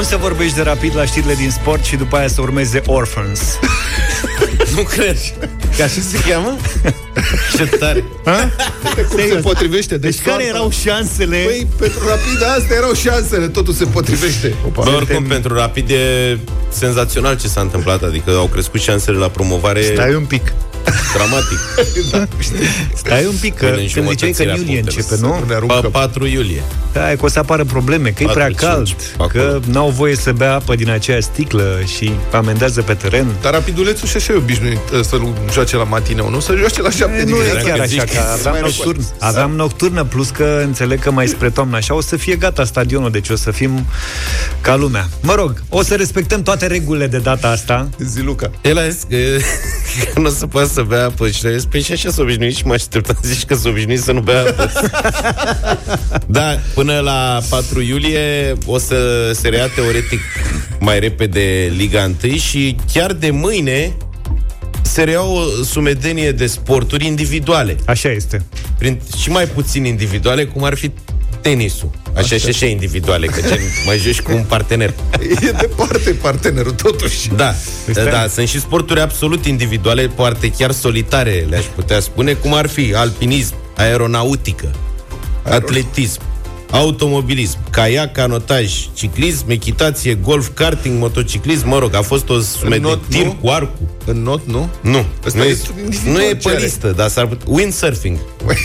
Cum să vorbești de rapid la știrile din sport și după aia să urmeze Orphans? nu cred. Ca așa se cheamă? Ce tare. Ha? Cum se potrivește? Deci, deci care erau șansele? Păi, pentru rapid, astea erau șansele. Totul se potrivește. Opa. Bă, oricum, pentru rapid e senzațional ce s-a întâmplat. Adică au crescut șansele la promovare. Stai un pic. Dramatic. da, Stai un pic, că când ziceai că în iulie începe, nu? Pa, 4 iulie. Da, că o să apară probleme, că 4, e prea cald, 5, că n-au voie să bea apă din aceea sticlă și amendează pe teren. Dar rapidulețul și așa e obișnuit ă, să joace la matineu, nu? Să joace la 7 Nu e chiar așa, că aveam nocturn, aveam nocturnă, plus că înțeleg că mai spre toamnă așa o să fie gata stadionul, deci o să fim ca lumea. Mă rog, o să respectăm toate regulile de data asta. Ziluca. El a zis că, că nu o să poată să bea apă și le pe și așa s-a obișnuit și mă așteptam zici că s-a obișnuit să nu bea apă. da, până la 4 iulie o să se rea teoretic mai repede Liga 1 și chiar de mâine se rea o sumedenie de sporturi individuale. Așa este. Prin, și mai puțin individuale, cum ar fi tenisul. Așa, și așa individuale, că gen, mai joci cu un partener. E departe partenerul, totuși. Da, da, da, sunt și sporturi absolut individuale, poate chiar solitare, le-aș putea spune, cum ar fi alpinism, aeronautică, Aeron... atletism, automobilism, caiac, canotaj, ciclism, echitație, golf, karting, motociclism, mă rog, a fost o sume de tir cu arcul. În not, nu? Nu. nu e, nu e pe listă, dar s-ar putea... Windsurfing.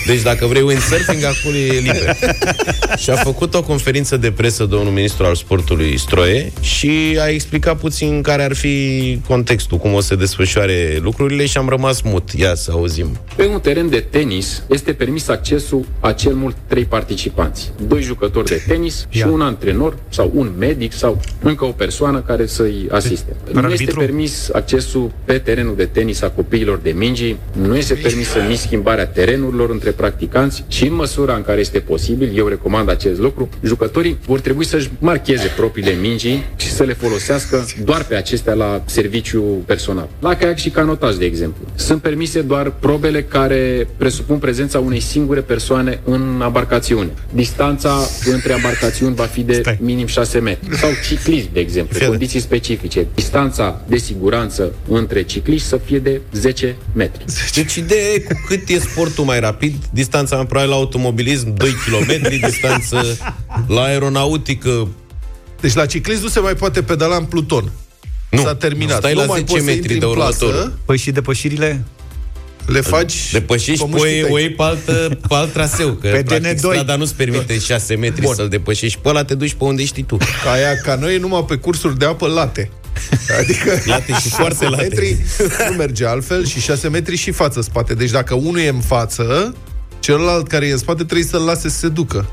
Deci dacă vrei windsurfing, acolo e liber. și a făcut o conferință de presă domnul ministru al sportului Stroie și a explicat puțin care ar fi contextul, cum o să desfășoare lucrurile și am rămas mut. Ia să auzim. Pe un teren de tenis este permis accesul a cel mult trei participanți. Doi jucători de tenis și Ia. un antrenor sau un medic sau încă o persoană care să-i asiste. Nu este permis accesul pe terenul de tenis a copiilor de mingi, nu este permisă nici schimbarea terenurilor între practicanți și în măsura în care este posibil, eu recomand acest lucru, jucătorii vor trebui să-și marcheze propriile mingi și să le folosească doar pe acestea la serviciu personal. La caiac și canotaj, de exemplu. Sunt permise doar probele care presupun prezența unei singure persoane în embarcațiune. Distanța între embarcațiuni va fi de Stai. minim 6 metri. Sau ciclism, de exemplu, Fede. condiții specifice. Distanța de siguranță între cicliști să fie de 10 metri. Deci ideea e cu cât e sportul mai rapid, distanța mai probabil la automobilism 2 km, distanță la aeronautică. Deci la ciclism nu se mai poate pedala în pluton. Nu, S-a terminat. Stai nu la 10 metri de următor. Păi și depășirile? le faci Depășești, pui, o iei pe, altă, pe alt traseu, că pe practic DN2. strada nu-ți permite 6 metri Bun. să-l depășești. Pe ăla te duci pe unde știi tu. Ca aia, ca noi, numai pe cursuri de apă late. Adică late și foarte late. metri nu merge altfel și 6 metri și față-spate. Deci dacă unul e în față, celălalt care e în spate trebuie să-l lase să se ducă.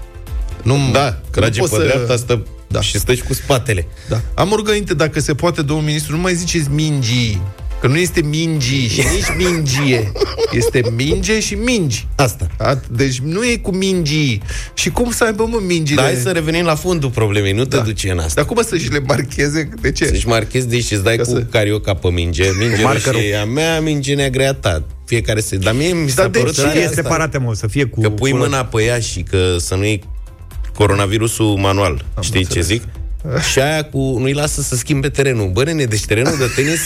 Nu, da, trage pe să... dreapta, stă da. și stai cu spatele. Da. Am o rugăminte, dacă se poate, domnul ministru, nu mai ziceți mingii Că nu este mingi și nici mingie. Este minge și mingi. Asta. Deci nu e cu mingi. Și cum să aibă, mă, mingile? Dar hai să revenim la fundul problemei, nu te da. duci în asta. Dar cum să-și le marcheze? De ce? Să-și marchezi, deci îți dai Ca cu să... carioca pe minge. Minge și a mea, minge neagră a ta. Fiecare se... Dar mie mi s-a părut ce e separate, mă, să fie cu... Că pui mâna pe ea și că să nu iei coronavirusul manual. Am Știi înțeles. ce zic? Și aia cu nu-i lasă să schimbe terenul. Bă, nene, deci terenul de tenis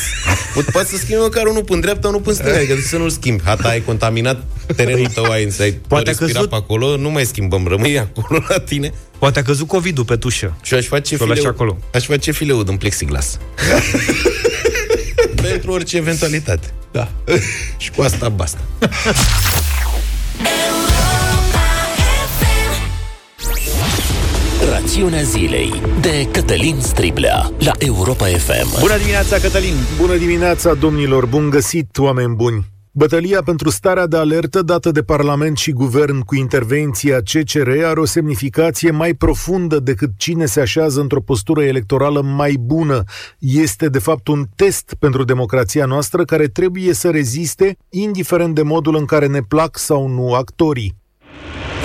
poate să schimbe măcar unul până dreapta, unul până stânga, adică să nu-l schimbi. Hata, ai contaminat terenul tău, ai, ai poate respirat căzut... pe acolo, nu mai schimbăm, rămâi acolo la tine. Poate a căzut COVID-ul pe tușă. Și aș face fileu, acolo. aș face fileu din plexiglas. Pentru orice eventualitate. Da. Și cu asta basta. Rațiunea zilei de Cătălin Striblea la Europa FM. Bună dimineața, Cătălin! Bună dimineața, domnilor! Bun găsit, oameni buni! Bătălia pentru starea de alertă dată de Parlament și Guvern cu intervenția CCR are o semnificație mai profundă decât cine se așează într-o postură electorală mai bună. Este, de fapt, un test pentru democrația noastră care trebuie să reziste, indiferent de modul în care ne plac sau nu actorii.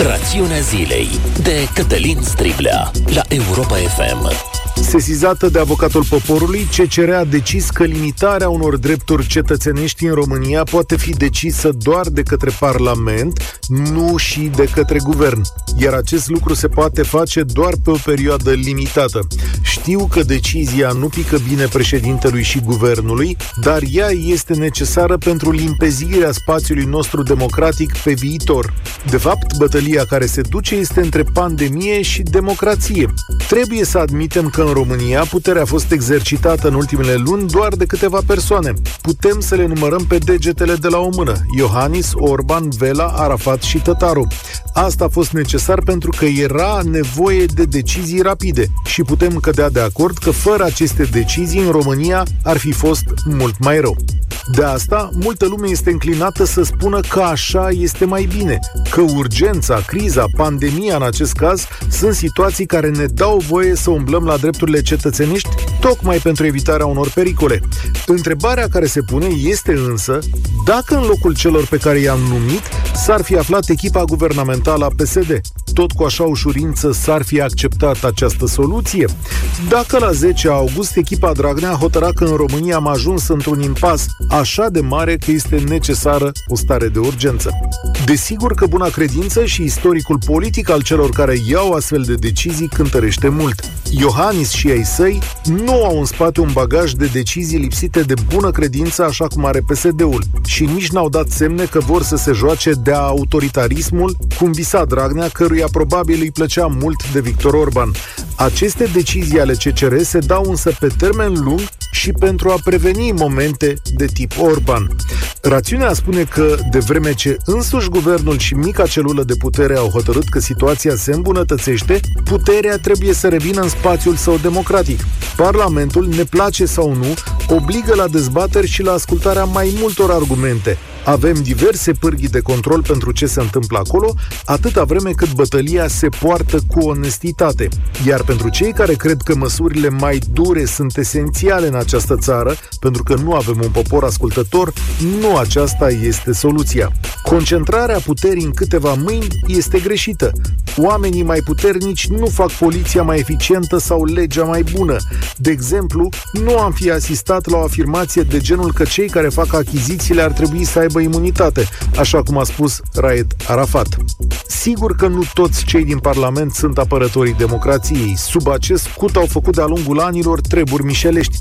Rațiunea zilei de Cătălin Striblea la Europa FM. Sesizată de avocatul poporului, CCR a decis că limitarea unor drepturi cetățenești în România poate fi decisă doar de către Parlament, nu și de către guvern. Iar acest lucru se poate face doar pe o perioadă limitată. Știu că decizia nu pică bine președintelui și guvernului, dar ea este necesară pentru limpezirea spațiului nostru democratic pe viitor. De fapt, bătălia care se duce este între pandemie și democrație. Trebuie să admitem că în România puterea a fost exercitată în ultimele luni doar de câteva persoane. Putem să le numărăm pe degetele de la o mână. Iohannis, Orban, Vela, Arafat și Tătaru. Asta a fost necesar pentru că era nevoie de decizii rapide și putem cădea de acord că fără aceste decizii în România ar fi fost mult mai rău. De asta, multă lume este înclinată să spună că așa este mai bine, că urgența, criza, pandemia în acest caz sunt situații care ne dau voie să umblăm la drepturile cetățeniști tocmai pentru evitarea unor pericole. Întrebarea care se pune este însă dacă în locul celor pe care i-am numit s-ar fi aflat echipa guvernamentală a PSD. Tot cu așa ușurință s-ar fi acceptat această soluție? Dacă la 10 august echipa Dragnea hotăra că în România am ajuns într-un impas așa de mare că este necesară o stare de urgență. Desigur că buna credință și istoricul politic al celor care iau astfel de decizii cântărește mult. Iohannis și ai săi nu au în spate un bagaj de decizii lipsite de bună credință așa cum are PSD-ul și nici n-au dat semne că vor să se joace de autoritarismul cum visa Dragnea, căruia probabil îi plăcea mult de Victor Orban. Aceste decizii ale CCR se dau însă pe termen lung și pentru a preveni momente de tip Orban. Rațiunea spune că, de vreme ce însuși guvernul și mica celulă de putere au hotărât că situația se îmbunătățește, puterea trebuie să revină în spațiul său democratic. Parlamentul, ne place sau nu, obligă la dezbateri și la ascultarea mai multor argumente, avem diverse pârghii de control pentru ce se întâmplă acolo, atâta vreme cât bătălia se poartă cu onestitate. Iar pentru cei care cred că măsurile mai dure sunt esențiale în această țară, pentru că nu avem un popor ascultător, nu aceasta este soluția. Concentrarea puterii în câteva mâini este greșită. Oamenii mai puternici nu fac poliția mai eficientă sau legea mai bună. De exemplu, nu am fi asistat la o afirmație de genul că cei care fac achizițiile ar trebui să aibă imunitate, așa cum a spus Raed Arafat. Sigur că nu toți cei din Parlament sunt apărătorii democrației. Sub acest cut au făcut de-a lungul anilor treburi mișelești,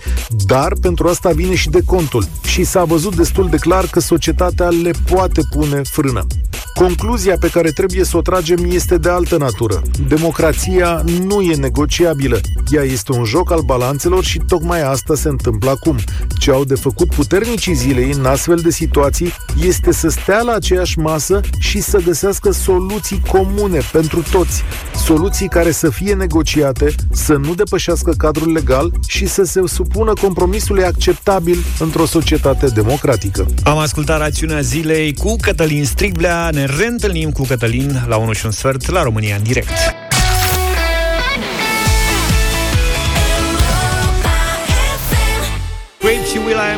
dar pentru asta vine și de contul. Și s-a văzut destul de clar că societatea le poate pune frână. Concluzia pe care trebuie să o tragem este de altă natură. Democrația nu e negociabilă. Ea este un joc al balanțelor și tocmai asta se întâmplă acum. Ce au de făcut puternicii zilei în astfel de situații este să stea la aceeași masă și să găsească soluții comune pentru toți. Soluții care să fie negociate, să nu depășească cadrul legal și să se supună compromisului acceptabil într-o societate democratică. Am ascultat rațiunea zilei cu Cătălin Striblea. Ne reîntâlnim cu Cătălin la 1 și un sfert la România în direct.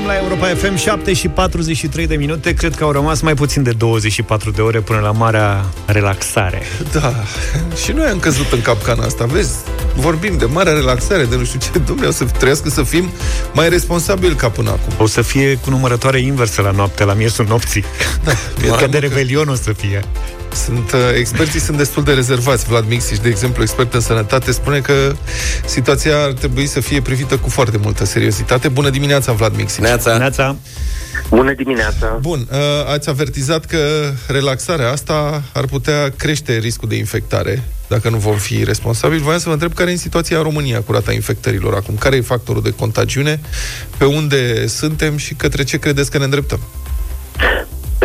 Și Will I Am la Europa FM 7 și 43 de minute. Cred că au rămas mai puțin de 24 de ore Până la marea relaxare. Da, și noi am căzut în capcana asta. Vezi, vorbim de marea relaxare De nu știu ce, domnule, o să trebuiască să fim Mai responsabili ca până acum. O să fie cu numărătoare inversă la noapte La miesul nopții. Da, Că de revelion o să fie sunt, uh, experții sunt destul de rezervați. Vlad Mixiș, de exemplu, expert în sănătate, spune că situația ar trebui să fie privită cu foarte multă seriozitate. Bună dimineața, Vlad Mixiș! Neața! Neața. Bună dimineața! Bun, uh, ați avertizat că relaxarea asta ar putea crește riscul de infectare dacă nu vom fi responsabili. Voiam să vă întreb care e situația în România cu rata infectărilor acum. Care e factorul de contagiune? Pe unde suntem și către ce credeți că ne îndreptăm?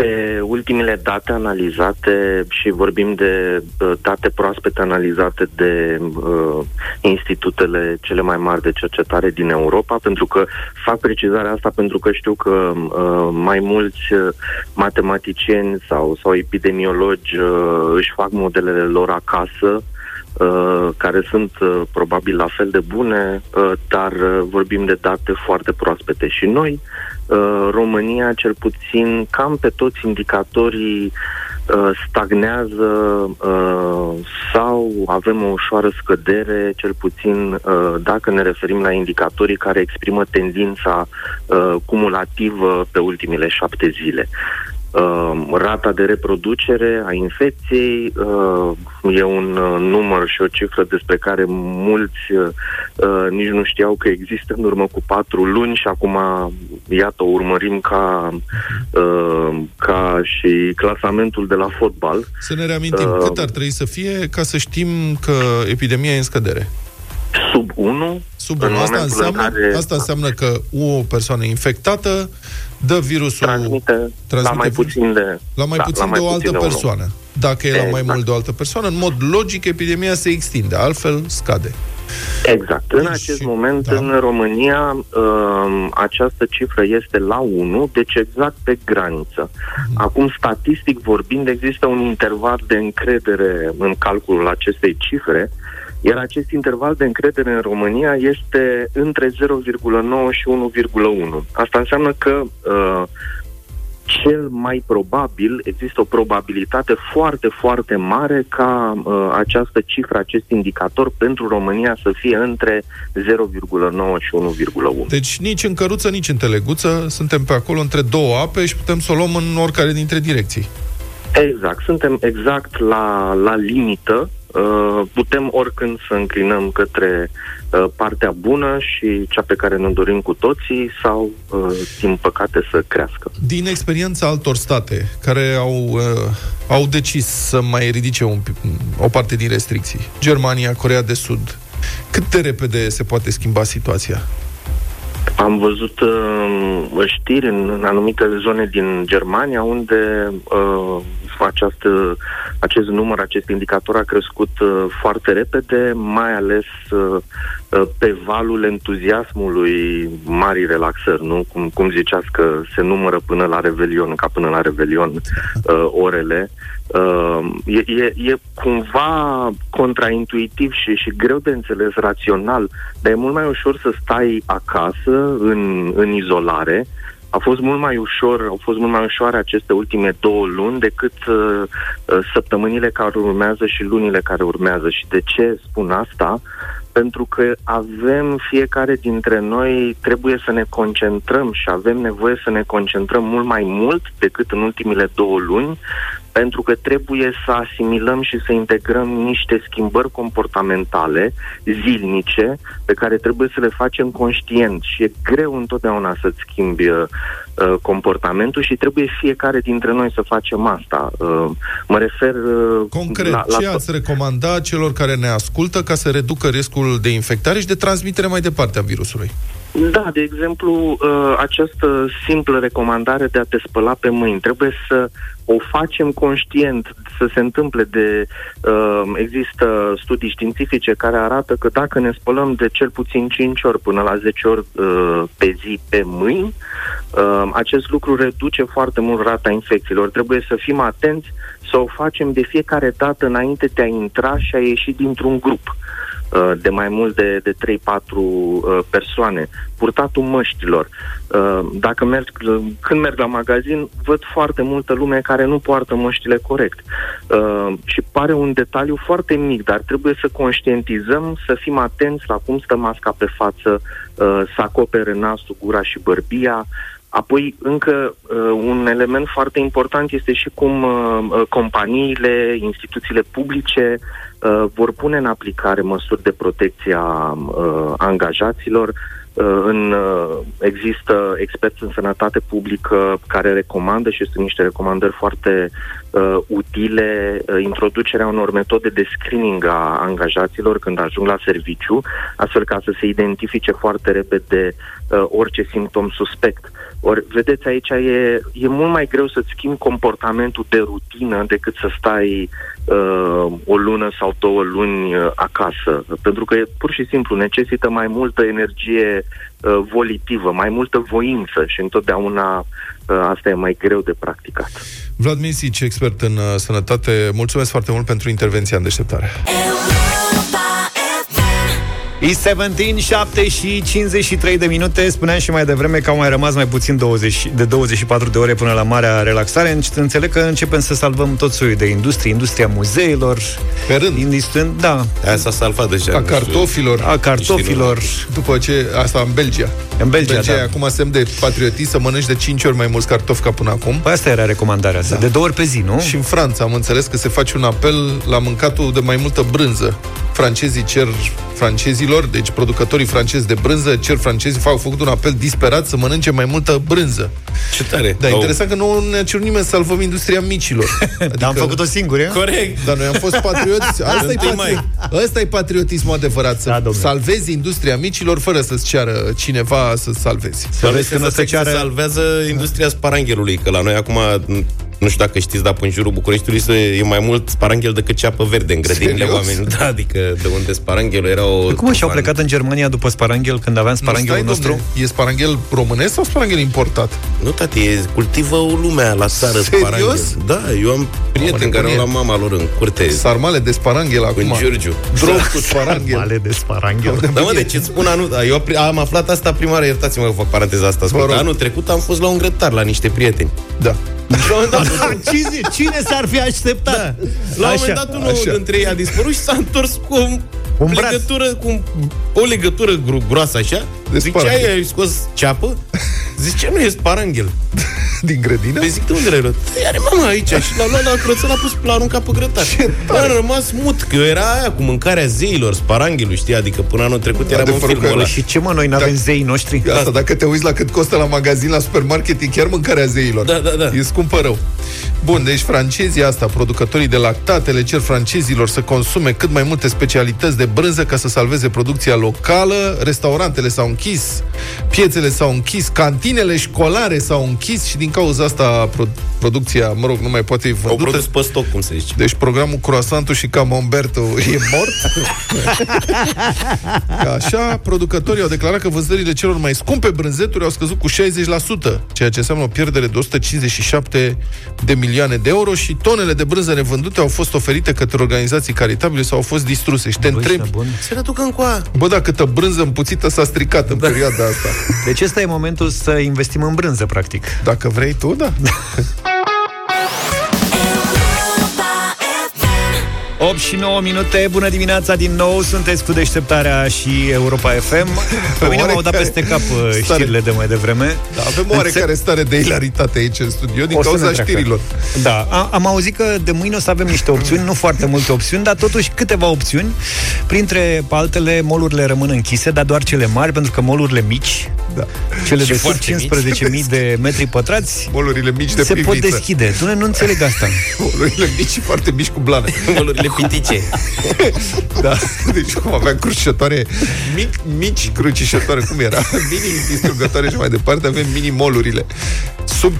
Pe ultimele date analizate și vorbim de uh, date proaspete analizate de uh, institutele cele mai mari de cercetare din Europa, pentru că fac precizarea asta pentru că știu că uh, mai mulți uh, matematicieni sau, sau epidemiologi uh, își fac modelele lor acasă Uh, care sunt uh, probabil la fel de bune, uh, dar uh, vorbim de date foarte proaspete. Și noi, uh, România, cel puțin, cam pe toți indicatorii stagnează sau avem o ușoară scădere, cel puțin dacă ne referim la indicatorii care exprimă tendința cumulativă pe ultimile șapte zile. Uh, rata de reproducere a infecției uh, e un uh, număr și o cifră despre care mulți uh, uh, nici nu știau că există în urmă cu patru luni și acum, iată, o urmărim ca, uh, ca și clasamentul de la fotbal. Să ne reamintim uh, cât ar trebui să fie ca să știm că epidemia e în scădere. Sub 1. Sub 1. Asta înseamnă, în care... asta înseamnă că o persoană infectată dă virusul... Transmite, transmite la mai puțin de... La mai da, puțin la mai de o altă persoană. Om. Dacă e exact. la mai mult de o altă persoană, în mod logic, epidemia se extinde, altfel scade. Exact. În deci, acest moment, da. în România, uh, această cifră este la 1, deci exact pe graniță. Mm. Acum, statistic vorbind, există un interval de încredere în calculul acestei cifre, iar acest interval de încredere în România este între 0,9 și 1,1. Asta înseamnă că uh, cel mai probabil, există o probabilitate foarte, foarte mare ca uh, această cifră, acest indicator pentru România să fie între 0,9 și 1,1. Deci nici în căruță, nici în teleguță, suntem pe acolo între două ape și putem să o luăm în oricare dintre direcții. Exact, suntem exact la, la limită Uh, putem oricând să înclinăm către uh, partea bună și cea pe care ne dorim cu toții sau, uh, din păcate, să crească. Din experiența altor state care au, au decis să mai ridice un, o parte din restricții, Germania, Corea de Sud, cât de repede se poate schimba situația? Am văzut uh, știri în, în anumite zone din Germania unde uh, această, acest număr, acest indicator a crescut uh, foarte repede, mai ales uh, uh, pe valul entuziasmului marii relaxări, nu? Cum, cum ziceați că se numără până la Revelion, ca până la Revelion uh, orele. Uh, e, e, e cumva contraintuitiv și, și greu de înțeles rațional, dar e mult mai ușor să stai acasă, în, în izolare, a fost mult mai ușor, au fost mult mai ușoare aceste ultime două luni decât uh, uh, săptămânile care urmează și lunile care urmează. Și de ce spun asta? Pentru că avem fiecare dintre noi, trebuie să ne concentrăm și avem nevoie să ne concentrăm mult mai mult decât în ultimile două luni pentru că trebuie să asimilăm și să integrăm niște schimbări comportamentale zilnice pe care trebuie să le facem conștient și e greu întotdeauna să-ți schimbi uh, uh, comportamentul și trebuie fiecare dintre noi să facem asta. Uh, mă refer... Uh, Concret, la, la ce ați recomanda celor care ne ascultă ca să reducă riscul de infectare și de transmitere mai departe a virusului? Da, de exemplu, uh, această simplă recomandare de a te spăla pe mâini trebuie să o facem conștient să se întâmple de... Uh, există studii științifice care arată că dacă ne spălăm de cel puțin 5 ori până la 10 ori uh, pe zi pe mâini, acest lucru reduce foarte mult rata infecțiilor. Trebuie să fim atenți să o facem de fiecare dată înainte de a intra și a ieși dintr-un grup. Uh, de mai mult de, de 3-4 uh, persoane, purtatul măștilor. Uh, dacă merg, când merg la magazin, văd foarte multă lume care nu poartă măștile corect. Și pare un detaliu foarte mic, dar trebuie să conștientizăm, să fim atenți la cum stă masca pe față, să acopere nasul, gura și bărbia, Apoi, încă uh, un element foarte important este și cum uh, uh, companiile, instituțiile publice uh, vor pune în aplicare măsuri de protecție a uh, angajaților. Uh, în, uh, există experți în sănătate publică care recomandă și sunt niște recomandări foarte uh, utile uh, introducerea unor metode de screening a angajaților când ajung la serviciu, astfel ca să se identifice foarte repede uh, orice simptom suspect. Ori, vedeți, aici e, e mult mai greu să-ți schimbi comportamentul de rutină decât să stai uh, o lună sau două luni uh, acasă. Pentru că pur și simplu necesită mai multă energie uh, volitivă, mai multă voință și întotdeauna uh, asta e mai greu de practicat. Vlad Misic, expert în uh, sănătate, mulțumesc foarte mult pentru intervenția în deșteptare. E 17, 7 și 53 de minute. Spuneam și mai devreme că au mai rămas mai puțin 20, de 24 de ore până la marea relaxare. Înțeleg că începem să salvăm tot soiul de industrie Industria muzeilor. Pe rând. Industrie, Da. Aia s-a salvat deja. A cartofilor. A cartofilor. După ce, asta în Belgia. În Belgia, Belgia da. e acum semn de patriotism Să mănânci de 5 ori mai mulți cartofi ca până acum. Păi asta era recomandarea asta, da. de două ori pe zi, nu? Și în Franța am înțeles că se face un apel la mâncatul de mai multă brânză. Francezii cer francezilor, deci producătorii francezi de brânză, cer francezii, au făcut un apel disperat să mănânce mai multă brânză. Ce tare. Da, interesant că nu ne-a cerut nimeni să salvăm industria micilor. Adică... Dar am făcut-o singur, eu? Corect. Dar noi am fost patrioți. Asta e, Întâi patri... Asta e patriotismul adevărat. Să Da, domnule. salvezi industria micilor fără să-ți ceară cineva să salvezi. Să vezi că nu o să se ceară... salvează industria sparanghelului, că la noi acum nu știu dacă știți, dar pe în jurul Bucureștiului se- e mai mult sparanghel decât ceapă verde în grădinile Serios? oamenilor. Da, adică de unde sparanghelul era o... Păi Cum și-au plecat în Germania după sparanghel când aveam Nu, sparanghelul stai, nostru? domne, E sparanghel românesc sau sparanghel importat? Nu, tati, e, cultivă lumea la țară Serios? sparanghel. Da, eu am prieteni care au nebunie. la mama lor în curte, Sarmale de sparanghel acum. în Giurgiu. Drog cu sparanghel. Male de sparanghel. Da, mă, deci îți spun anul... da, Eu pri- am aflat asta prima oară, iertați-mă că fac paranteza asta. Vă Scurt. rog. Anul trecut am fost la un grătar la niște prieteni. Da. La un moment dat, Cine, cine s-ar fi așteptat? Da. La un moment dat unul așa. dintre ei a dispărut și s-a întors cu o Un braț. legătură, cu un- o legătură gro- groasă așa. De Zice, sparanghel. ai, ai scos ceapă? Zice, nu e sparanghel. Din grădină? Păi zic, de unde l-ai luat? "Păi Are mama aici și l-a luat la croță, l-a pus, l-a aruncat pe grătar. Am rămas mut, că eu era aia cu mâncarea zeilor, sparanghelul, știi? Adică până anul trecut eram în Adevărul filmul că- ăla. Și ce mă, noi n-avem Da. zeii noștri? Asta, dacă te uiți la cât costă la magazin, la supermarket, e chiar mâncarea zeilor. Da, da, da. E scumpă rău. Bun, deci francezii asta, producătorii de lactate, le cer francezilor să consume cât mai multe specialități de brânză ca să salveze producția locală. Restaurantele s-au închis, piețele s-au închis, cantinele școlare s-au închis și din cauza asta pro- producția, mă rog, nu mai poate fi Au vândută. produs pe stoc, cum se zice. Deci programul Croissantul și Camembertul e mort. Ca așa, producătorii au declarat că vânzările celor mai scumpe brânzeturi au scăzut cu 60%, ceea ce înseamnă o pierdere de 157 de milioane de euro și tonele de brânză nevândute au fost oferite către organizații caritabile sau au fost distruse. Și te Băi, întrebi, ești nebun? Se reducă în coa. bă, da, câtă brânză împuțită s-a stricat în perioada asta. Deci ăsta e momentul să investim în brânză, practic. Dacă vrei tu, da. 8 și 9 minute, bună dimineața din nou, sunteți cu deșteptarea și Europa FM. Pe mine m-au dat Oarecare peste cap uh, stare. știrile de mai devreme. da avem oarecare stare de ilaritate aici în studio din O să cauza ne treacă. știrilor. Da, a, am auzit că de mâine o să avem niște opțiuni, nu foarte multe opțiuni, dar totuși câteva opțiuni. Printre altele, molurile rămân închise, dar doar cele mari, pentru că molurile mici, Da. cele Și de sub foarte mici. 15.000 de metri pătrați, Molurile mici de se pot piviță. deschide. Tu nu înțeleg asta. Molurile mici și foarte mici cu blane. Molurile pitice. Da, deci cum avea crucișătoare mic, mici crucișătoare, cum era? Mini distrugătoare și mai departe avem mini-molurile. Sub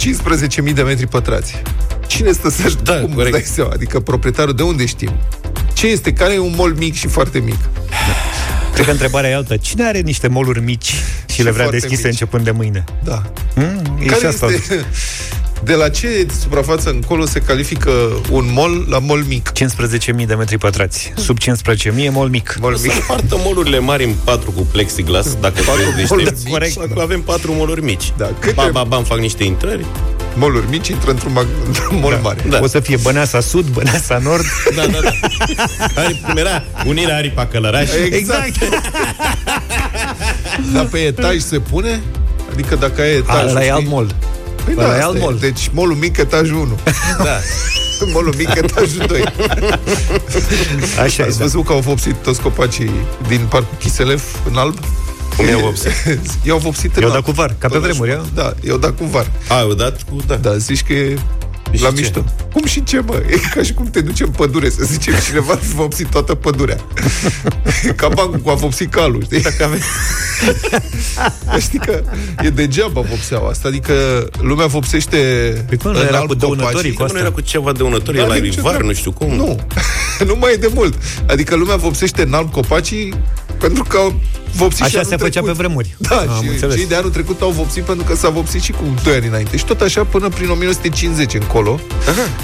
15.000 de metri pătrați. Cine stă să Da, cum corect. îți dai seama? Adică proprietarul de unde știm? Ce este? Care e un mol mic și foarte mic? Cred că întrebarea e altă. Cine are niște moluri mici și, le vrea foarte deschise mici. începând de mâine? Da. Hmm? E și Care asta. este... De la ce suprafață încolo se califică un mol la mol mic? 15.000 de metri pătrați. Sub 15.000 e mol mic. Mol Să mic. împartă molurile mari în patru cu plexiglas, dacă Patru vreți moluri deștepți. mici, Corect. Acum avem patru moluri mici. Da, câte- Ba, ba, bam, fac niște intrări. Moluri mici intră într-un mag- într-un mol mare. Da. O să fie Băneasa Sud, Băneasa Nord. Da, da, da. Ari, cum era? Unirea Aripa Călăraș. Exact. Dar pe etaj se pune? Adică dacă ai etaj... Ăla e alt mol. Păi Ăla da, e asta alt e. mol. Deci molul mic, etajul 1. Da. molul mic, etajul 2. Așa e, Ați da. văzut că au vopsit toți copacii din parcul Chiselef în alb? Cum i-au vopsit? I-au vopsit în I-au alb. dat cu var, ca pe Tot vremuri, așa. Da, i-au dat cu var. A, eu dat cu... Da. Da, zici că e Și la ce? mișto. Cum și ce, mă? E ca și cum te duci în pădure, să zicem, cineva a vopsit toată pădurea. ca bancul cu a vopsit calul, știi? Dacă ave... știi că e degeaba vopseaua asta, adică lumea vopsește Păi cum, nu în era alb cu dăunătorii, copacii. cu Nu era cu ceva dăunători, Da, la nici rivar, ce nu știu cum. Nu, nu mai e de mult. Adică lumea vopsește în alb copacii pentru că vopsit Așa și se anul făcea trecut. pe vremuri. Da, Am și înțeles. cei de anul trecut au vopsit pentru că s-a vopsit și cu 2 ani înainte. Și tot așa până prin 1950 încolo,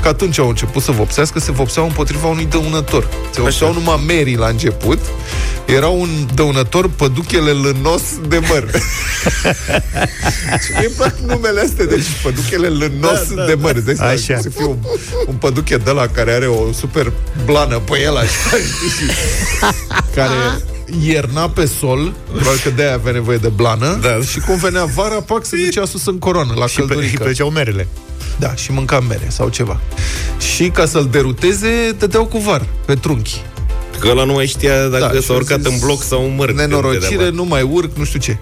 că atunci au început să vopsească, se vopseau împotriva unui dăunător. Se vopseau numai merii la început. Era un dăunător păduchele lânos de măr. și mi plac numele astea, deci păduchele lânos da, da, de măr. Deci Așa. să fie un, un păduche de la care are o super blană pe el, așa, știi, și care ierna pe sol, probabil că de-aia avea nevoie de blană, Da. și cum venea vara, pac, se ducea sus în coroană, la Și, pe, și căldurică. plăceau merele. Da, și mânca mere sau ceva. Și ca să-l deruteze, dădeau cu var pe trunchi. Că ăla nu mai știa dacă Da, și s-a au urcat zis, în bloc sau în măr. când Nenorocire, dădea nu mai urc, nu știu ce.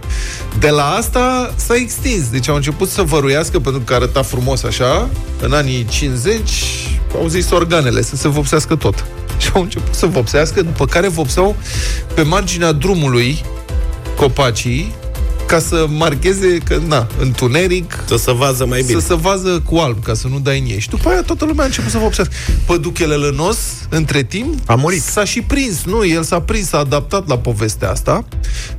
De la asta s-a extins. Deci au început să văruiască, pentru că arăta frumos așa, în anii 50, au zis organele, să se vopsească tot. Și au început să vopsească, după care vopseau pe marginea drumului copacii, ca să marcheze că, na, întuneric, Să se vază mai bine. să se vază cu alb, ca să nu dai în ei. Și după aia toată lumea a început să vopsească. Păduchele lănos, între timp, A murit. S-a și prins, nu, el s-a prins, s-a adaptat la povestea asta.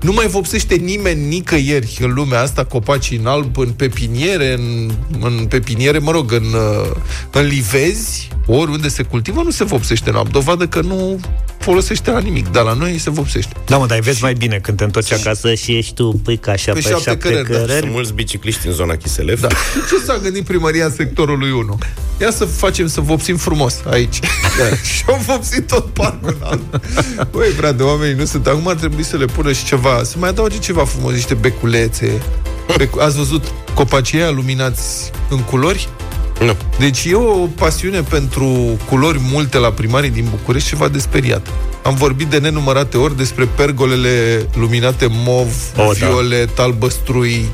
Nu mai vopsește nimeni nicăieri în lumea asta copacii în alb, în pepiniere, în, în pepiniere, mă rog, în, uh, în livezi, oriunde se cultivă, nu se vopsește în alb. Dovadă că nu folosește la nimic, dar la noi se vopsește. Da, mă, dar îi vezi mai bine când te întorci acasă și ești tu pâică așa Pe pe, șapte șapte, cărări, da. cărări. Sunt mulți bicicliști în zona Chiselef. Da. Ce s-a gândit primăria sectorului 1? Ia să facem să vopsim frumos aici. Da. și au vopsit tot parcul în alb. Băi, frate, oamenii nu sunt. Acum ar trebui să le pună și ceva, să mai adauge ceva frumos, niște beculețe. Becu- Ați văzut copacii aia luminați în culori? Nu. Deci e o pasiune pentru culori multe la primarii din București ceva de speriat. Am vorbit de nenumărate ori despre pergolele luminate mov, O, oh, da. violet, albăstrui,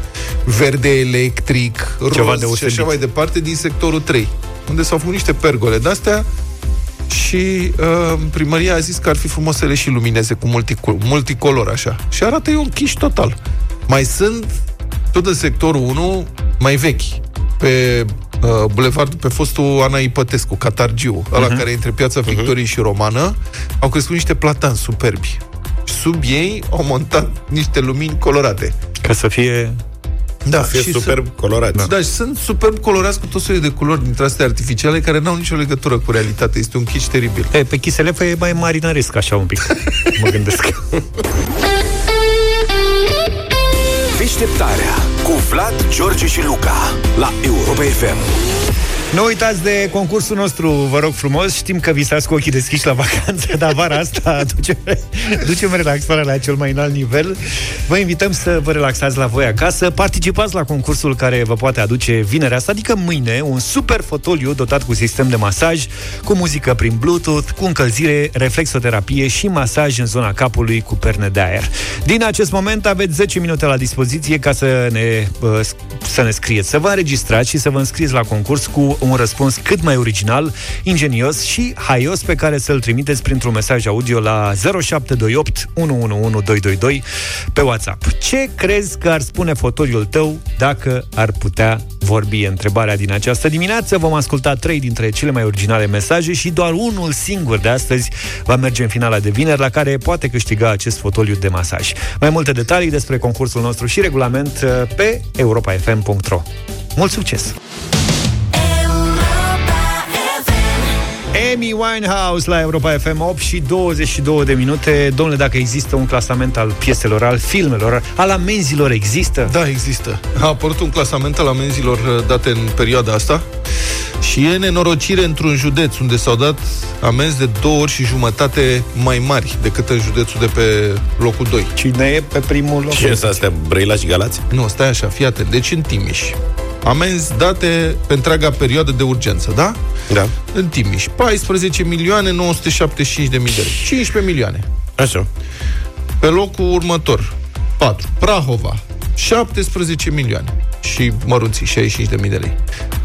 verde electric, Ceva roz și deosebit. așa mai departe din sectorul 3, unde s-au făcut niște pergole de-astea și uh, primăria a zis că ar fi frumos să le și lumineze cu multicol- multicolor așa. Și arată e un chiș total. Mai sunt tot în sectorul 1 mai vechi, pe uh, bulevardul pe fostul Ana Ipătescu, Catargiu, ăla Mhm. care e între Piața Victoriei și Romană, au crescut niște platani superbi. Sub ei au montat niște lumini colorate. Ca să fie... Da, Fie și superb colorat. Da, și sunt superb colorați cu tot soiul de culori dintre astea artificiale care n-au nicio legătură cu realitatea. Este un kitsch teribil. E, pe Chiselef e mai marinaresc așa un pic, mă gândesc. Deșteptarea cu Vlad, George și Luca la Europa FM. Nu uitați de concursul nostru, vă rog frumos. Știm că visați cu ochii deschiși la vacanță, dar vara asta ducem, ducem relaxarea la cel mai înalt nivel. Vă invităm să vă relaxați la voi acasă. Participați la concursul care vă poate aduce vinerea asta, adică mâine, un super fotoliu dotat cu sistem de masaj, cu muzică prin Bluetooth, cu încălzire, reflexoterapie și masaj în zona capului cu perne de aer. Din acest moment aveți 10 minute la dispoziție ca să ne, uh, să ne scrieți, să vă înregistrați și să vă înscrieți la concurs cu un răspuns cât mai original, ingenios și haios pe care să-l trimiteți printr-un mesaj audio la 0728 111222 pe WhatsApp. Ce crezi că ar spune fotoliul tău dacă ar putea vorbi? E Întrebarea din această dimineață. Vom asculta trei dintre cele mai originale mesaje și doar unul singur de astăzi va merge în finala de vineri, la care poate câștiga acest fotoliu de masaj. Mai multe detalii despre concursul nostru și regulament uh, pe europafm.ro. Mult succes! Amy Winehouse la Europa FM 8 și 22 de minute. Domnule, dacă există un clasament al pieselor, al filmelor, al amenzilor, există? Da, există. A apărut un clasament al amenzilor uh, date în perioada asta și e nenorocire într-un județ unde s-au dat amenzi de două ori și jumătate mai mari decât în județul de pe locul 2. Cine e pe primul loc? Ce sunt astea, Brăila și Galați? Nu, stai așa, fii atent. Deci în Timiș. Amenzi date pe întreaga perioadă de urgență, da? Da. În Timiș. 14 milioane 975 de mii de lei. 15 milioane. Așa. Pe locul următor, 4. Prahova, 17 milioane și mărunții, 65 de mii de lei.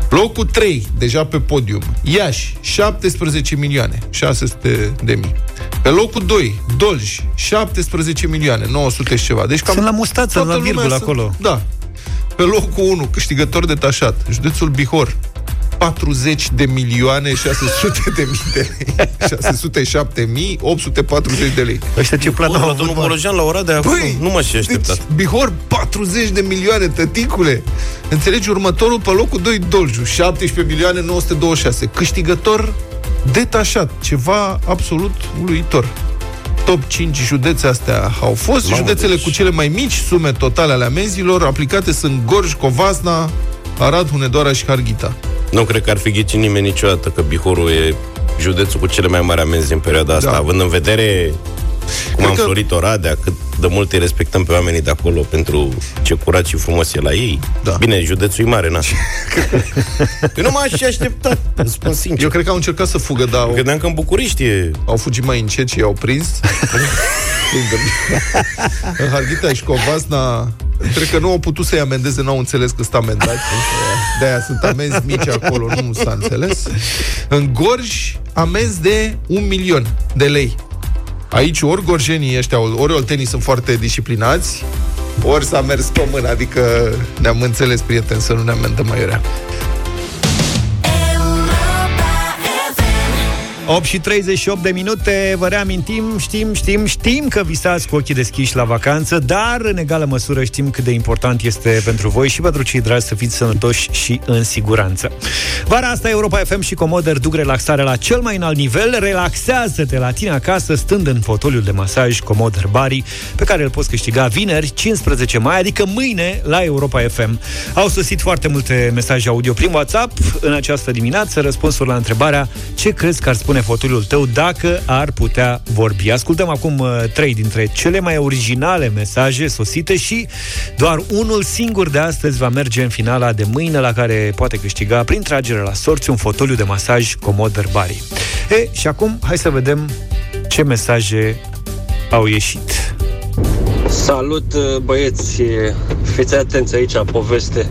Locul 3, deja pe podium, Iași, 17 milioane, 600 de mii. Pe locul 2, Dolj, 17 milioane, 900 și ceva. Deci cam Sunt la mustață, toată la lumea virgulă sunt- acolo. Da. Pe locul 1, câștigător detașat, județul Bihor, 40 de milioane 600 de mii de lei. 607 mii 840 de lei. Ăștia ce plan Bun, au la avut, domnul mă? Bolojan, la ora de acum, Băi, nu m-aș fi așteptat. Deci, Bihor, 40 de milioane, tăticule. Înțelegi, următorul pe locul 2, Dolju, 17 milioane 926. Câștigător detașat, ceva absolut uluitor. Top 5 județe astea au fost. Mamă, Județele deci- cu cele mai mici sume totale ale amenzilor aplicate sunt Gorj, Covasna, Arad, Hunedoara și Harghita. Nu cred că ar fi ghicit nimeni niciodată că Bihorul e județul cu cele mai mari amenzi în perioada asta, Da. având în vedere cum Cred am că- florit Oradea, cât de mult îi respectăm pe oamenii de acolo pentru ce curat și frumos e la ei. Da. Bine, județul e mare, na. Eu nu m-aș fi așteptat, îți spun sincer. Eu cred că au încercat să fugă, dar au, Credeam că în București e... au fugit mai încet și i-au prins. în Harghita și Covasna Cred că nu au putut să-i amendeze, nu au înțeles că sunt amendați. De-aia sunt amenzi mici acolo, nu s-a înțeles. În Gorj, amenzi de un milion de lei. Aici ori gorjenii ăștia, ori oltenii sunt foarte disciplinați, ori s-a mers pe mână, adică ne-am înțeles, prieteni, să nu ne amendăm mai 8 și 38 de minute, vă reamintim, știm, știm, știm că visați cu ochii deschiși la vacanță, dar în egală măsură știm cât de important este pentru voi și pentru cei dragi să fiți sănătoși și în siguranță. Vara asta Europa FM și Comoder duc relaxarea la cel mai înalt nivel, relaxează-te la tine acasă stând în fotoliul de masaj Comoder Bari, pe care îl poți câștiga vineri, 15 mai, adică mâine la Europa FM. Au sosit foarte multe mesaje audio prin WhatsApp în această dimineață, răspunsul la întrebarea ce crezi că ar spune fotoliul tău dacă ar putea vorbi. Ascultăm acum uh, trei dintre cele mai originale mesaje sosite și doar unul singur de astăzi va merge în finala de mâine la care poate câștiga prin tragere la sorți un fotoliu de masaj Comoder Bari. E, și acum hai să vedem ce mesaje au ieșit. Salut băieți, fiți atenți aici, poveste.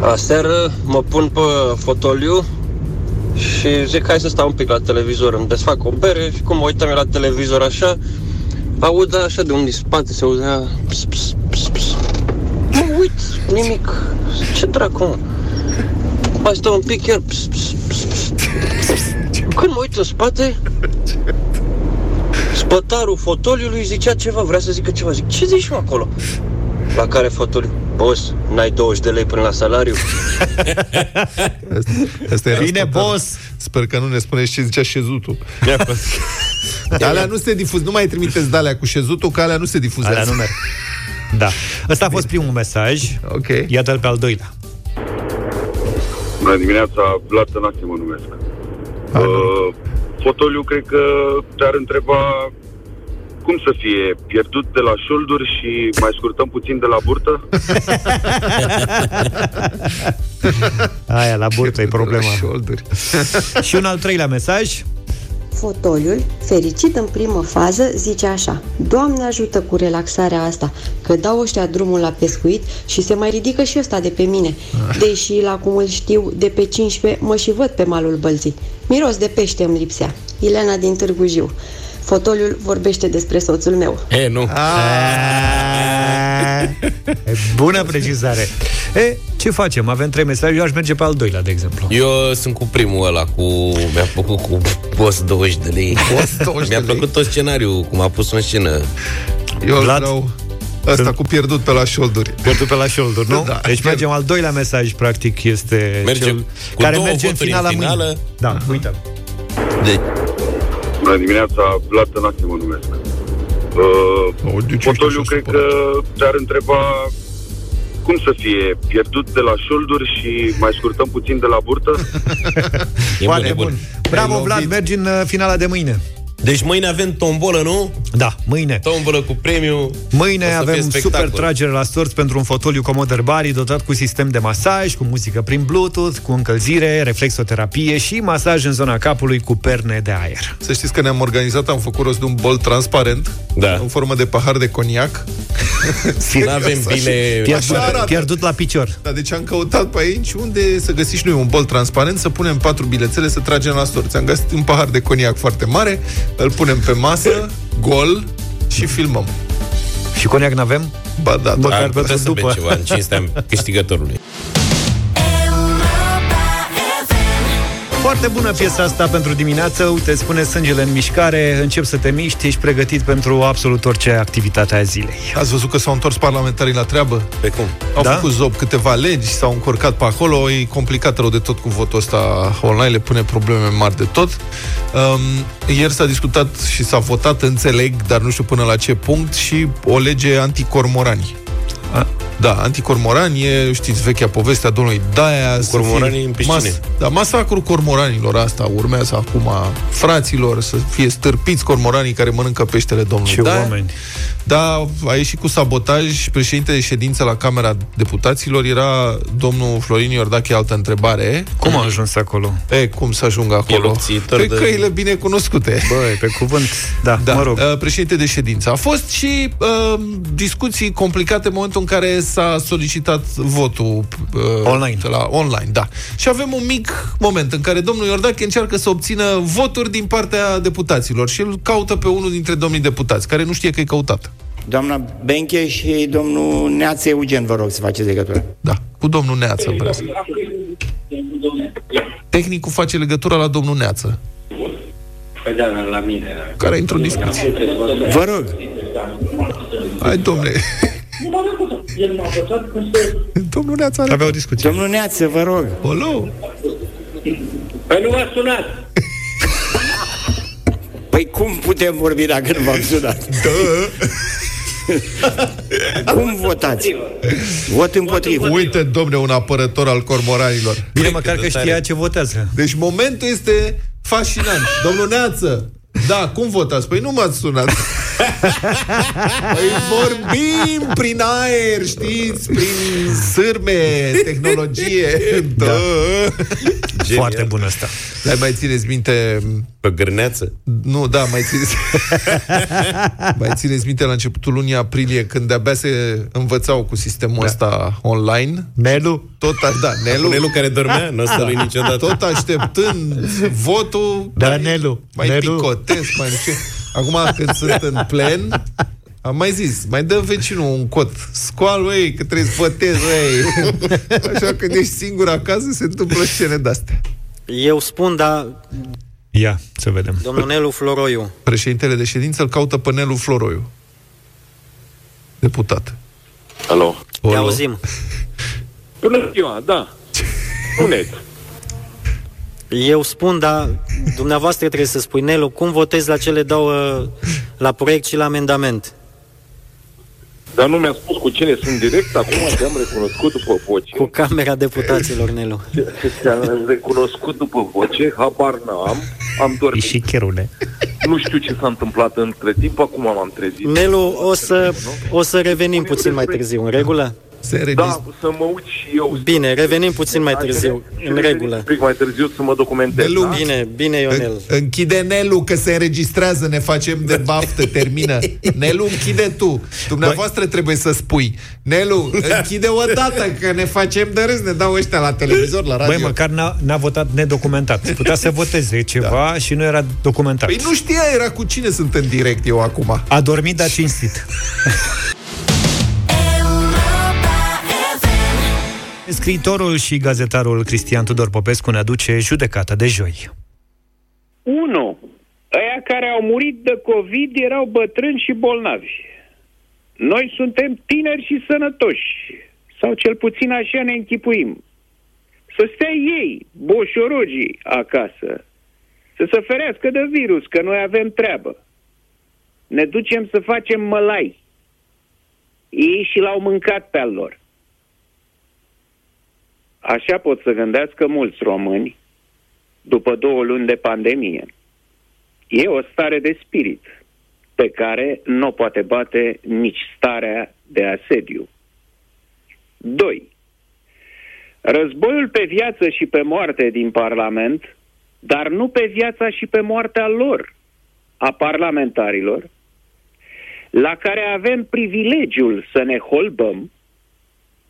Aseară mă pun pe fotoliu și zic hai să stau un pic la televizor, îmi desfac o bere și cum mă uitam eu la televizor așa, aud așa de unde spate se auzea ps, ps, ps, ps. Mă uit, nimic, ce dracu mă? Mai stau un pic iar ps, ps, ps, ps. Când mă uit în spate, spătarul fotoliului zicea ceva, vrea să zică ceva. Zic, ce zici mă acolo? La care fotoliu? Boss, n-ai 20 de lei până la salariu? Asta era Bine, spontan. boss! Sper că nu ne spuneți ce zicea șezutul. alea nu se difuz, nu mai trimiteți de alea cu șezutul, că alea nu se difuzează. Alea nu merg. Da. Ăsta a fost primul mesaj. Ok. Iată-l pe al doilea. Bună dimineața, Vlad Tănase mă numesc. Uh, fotoliu cred că te-ar întreba cum să fie, pierdut de la șolduri și mai scurtăm puțin de la burtă? Aia, la burtă e problema. Șolduri. Și un al treilea mesaj. Fotoliul, fericit în primă fază, zice așa Doamne ajută cu relaxarea asta, că dau ăștia drumul la pescuit și se mai ridică și ăsta de pe mine. Deși la cum îl știu, de pe 15 mă și văd pe malul bălții. Miros de pește îmi lipsea. Ileana din Târgu Jiu. Fotoliul vorbește despre soțul meu. E, nu. E bună precizare. E, ce facem? Avem trei mesaje, eu aș merge pe al doilea, de exemplu. Eu sunt cu primul ăla, cu... Mi-a plăcut cu post 20 de lei. Post 20 Mi-a de lei. plăcut tot scenariul, cum a pus în scenă. Eu îl Vlad? vreau Asta cu pierdut pe la șolduri. Pierdut pe la shoulder, nu? Da. Deci mergem al doilea mesaj, practic, este Mergem cel cu care două merge în voturi finala în finală. mâine. Da, uite. De... Bună dimineața, Vlad Tănase mă numesc. Uh, O, de ce fotoliu ești așa cred că te-ar întreba cum să fie, pierdut de la șolduri și mai scurtăm puțin de la burtă? E Foarte bun, e bun. bun. Bravo, Ai Vlad, lovit. mergi în uh, finala de mâine. Deci mâine avem tombolă, nu? Da, mâine. Tombolă cu premiu. Mâine O să avem fie super spectacol. tragere la sorți pentru un fotoliu Comoder Bari dotat cu sistem de masaj, cu muzică prin Bluetooth, cu încălzire, reflexoterapie și masaj în zona capului cu perne de aer. Să știți că ne-am organizat, am făcut rost de un bol transparent Da. în formă de pahar de coniac. Nu avem bine... Pierdut, arată. pierdut la picior. Da, deci am căutat pe aici unde să găsiți noi un bol transparent, să punem patru bilețele, să tragem la sorți. Am găsit un pahar de coniac foarte mare, îl punem pe masă, gol și filmăm. Și coniac n-avem? Ba da, Bă, da. Măcar Ar putea pentru să bem după. ceva în cinstea câștigătorului. Foarte bună piesa asta pentru dimineață. Uite, spune sângele în mișcare, încep să te miști, ești pregătit pentru absolut orice activitate a zilei. Ați văzut că s-au întors parlamentarii la treabă? Pe cum? Au Da? făcut zob câteva legi, s-au încurcat pe acolo, e complicat rău de tot cu votul ăsta online, le pune probleme mari de tot. Um, ieri s-a discutat și s-a votat, înțeleg, dar nu știu până la ce punct, și o lege anticormorani. A? Da, anticormorani e, știți, vechea poveste a domnului Daia. să Cormoranii fie în piscine. Mas, da, masacrul cormoranilor asta urmează acum fraților să fie stârpiți cormoranii care mănâncă peștele domnului Ce Daia. oameni. Da, a ieșit cu sabotaj. Președintele de ședință la Camera Deputaților era domnul Florin Iordache, altă întrebare. Cum a ajuns acolo? E, cum să ajungă acolo? E lupțitor Pe de- căile bine cunoscute. Băi, pe cuvânt, da, Da, mă rog. uh, președinte de ședință. A fost și uh, discuții complicate în momentul în care s-a solicitat votul uh, Online. La, online, da. Și avem un mic moment în care domnul Iordache încearcă să obțină voturi din partea deputaților și îl caută pe unul dintre domnii deputați, care nu știe că e căutat. Doamna Benche și domnul Neață Eugen, vă rog să faceți legătura. Da, cu domnul Neață vrea să... Tehnicul face legătura la domnul Neață, Păi da, la mine. care intră în discuție. Vă rog. Hai, domnule. Domnul Neață are... Avea o discuție. Domnul Neață, vă rog. Olo? Păi nu m-a sunat. Păi cum putem vorbi dacă nu v-am sunat? cum votați? Vot împotrivă. Uite, domne, un apărător al cormoranilor. Bine, măcar că știa ce votează. Deci momentul este fascinant. Domnul Neață, da, cum votați? Păi nu m-ați sunat. Păi vorbim prin aer, știți, prin sârme, tehnologie. Da. Foarte bun asta. Dar mai țineți minte... Pe gârneață? Nu, da, mai țineți... mai țineți minte la începutul lunii aprilie, când de-abia se învățau cu sistemul da. ăsta online? Nelu? Tot, a, da, Nelu. Nelu care dormea, nu ăsta lui niciodată. Tot așteptând votul. Da, mai, Nelu. Mai Nelu. picotesc, mai nu știu. Acum, când sunt în plen, am mai zis, mai dă vecinul un cot. Scoal, ei, că trebuie să votezi, ei. Așa când ești singur acasă, se întâmplă scene de-astea. Eu spun, dar Ia, să vedem. domnul Nelu Floroiu. Președintele de ședință îl caută pe Nelu Floroiu. Deputat. Alo. Te auzim. Bună ziua, da. Spuneți. Eu spun, dar dumneavoastră trebuie să spui, Nelu, cum votezi la cele două, la proiect și la amendament? Dar nu mi-a spus cu cine sunt direct, acum te-am recunoscut după voce. Cu Camera Deputaților, Nelu. Te-am recunoscut după voce, habar n-am, am dormit. Și cherule. Nu știu ce s-a întâmplat între timp, acum m-am trezit. Nelu, o să, o să revenim puțin mai târziu, în regulă? Se Da, să mă uit și eu. Bine, revenim puțin mai târziu, în regulă. Un pic mai târziu să mă documentez, Nelu, da? Bine, bine, Ionel. Închide Nelu, că se înregistrează, ne facem de baftă, termină. Nelu, închide tu. Dumneavoastră trebuie să spui. Nelu, închide o dată, că ne facem de râs, ne dau ăștia la televizor, la radio. Băi, măcar n-a, n-a votat nedocumentat. Putea să voteze ceva da. și nu era documentat. Păi nu știa, era cu cine sunt în direct eu acum. A dormit, dar cinstit. Scriitorul și gazetarul Cristian Tudor Popescu ne aduce judecata de joi. 1. Ăia care au murit de COVID erau bătrâni și bolnavi. Noi suntem tineri și sănătoși. Sau cel puțin așa ne închipuim. Să stea ei, boșorogii, acasă. Să se ferească de virus, că noi avem treabă. Ne ducem să facem mălai. Ei și l-au mâncat pe al lor. Așa pot să gândească mulți români după două luni de pandemie. E o stare de spirit pe care nu o poate bate nici starea de asediu. 2. Războiul pe viață și pe moarte din Parlament, dar nu pe viața și pe moartea lor, a parlamentarilor, la care avem privilegiul să ne holbăm,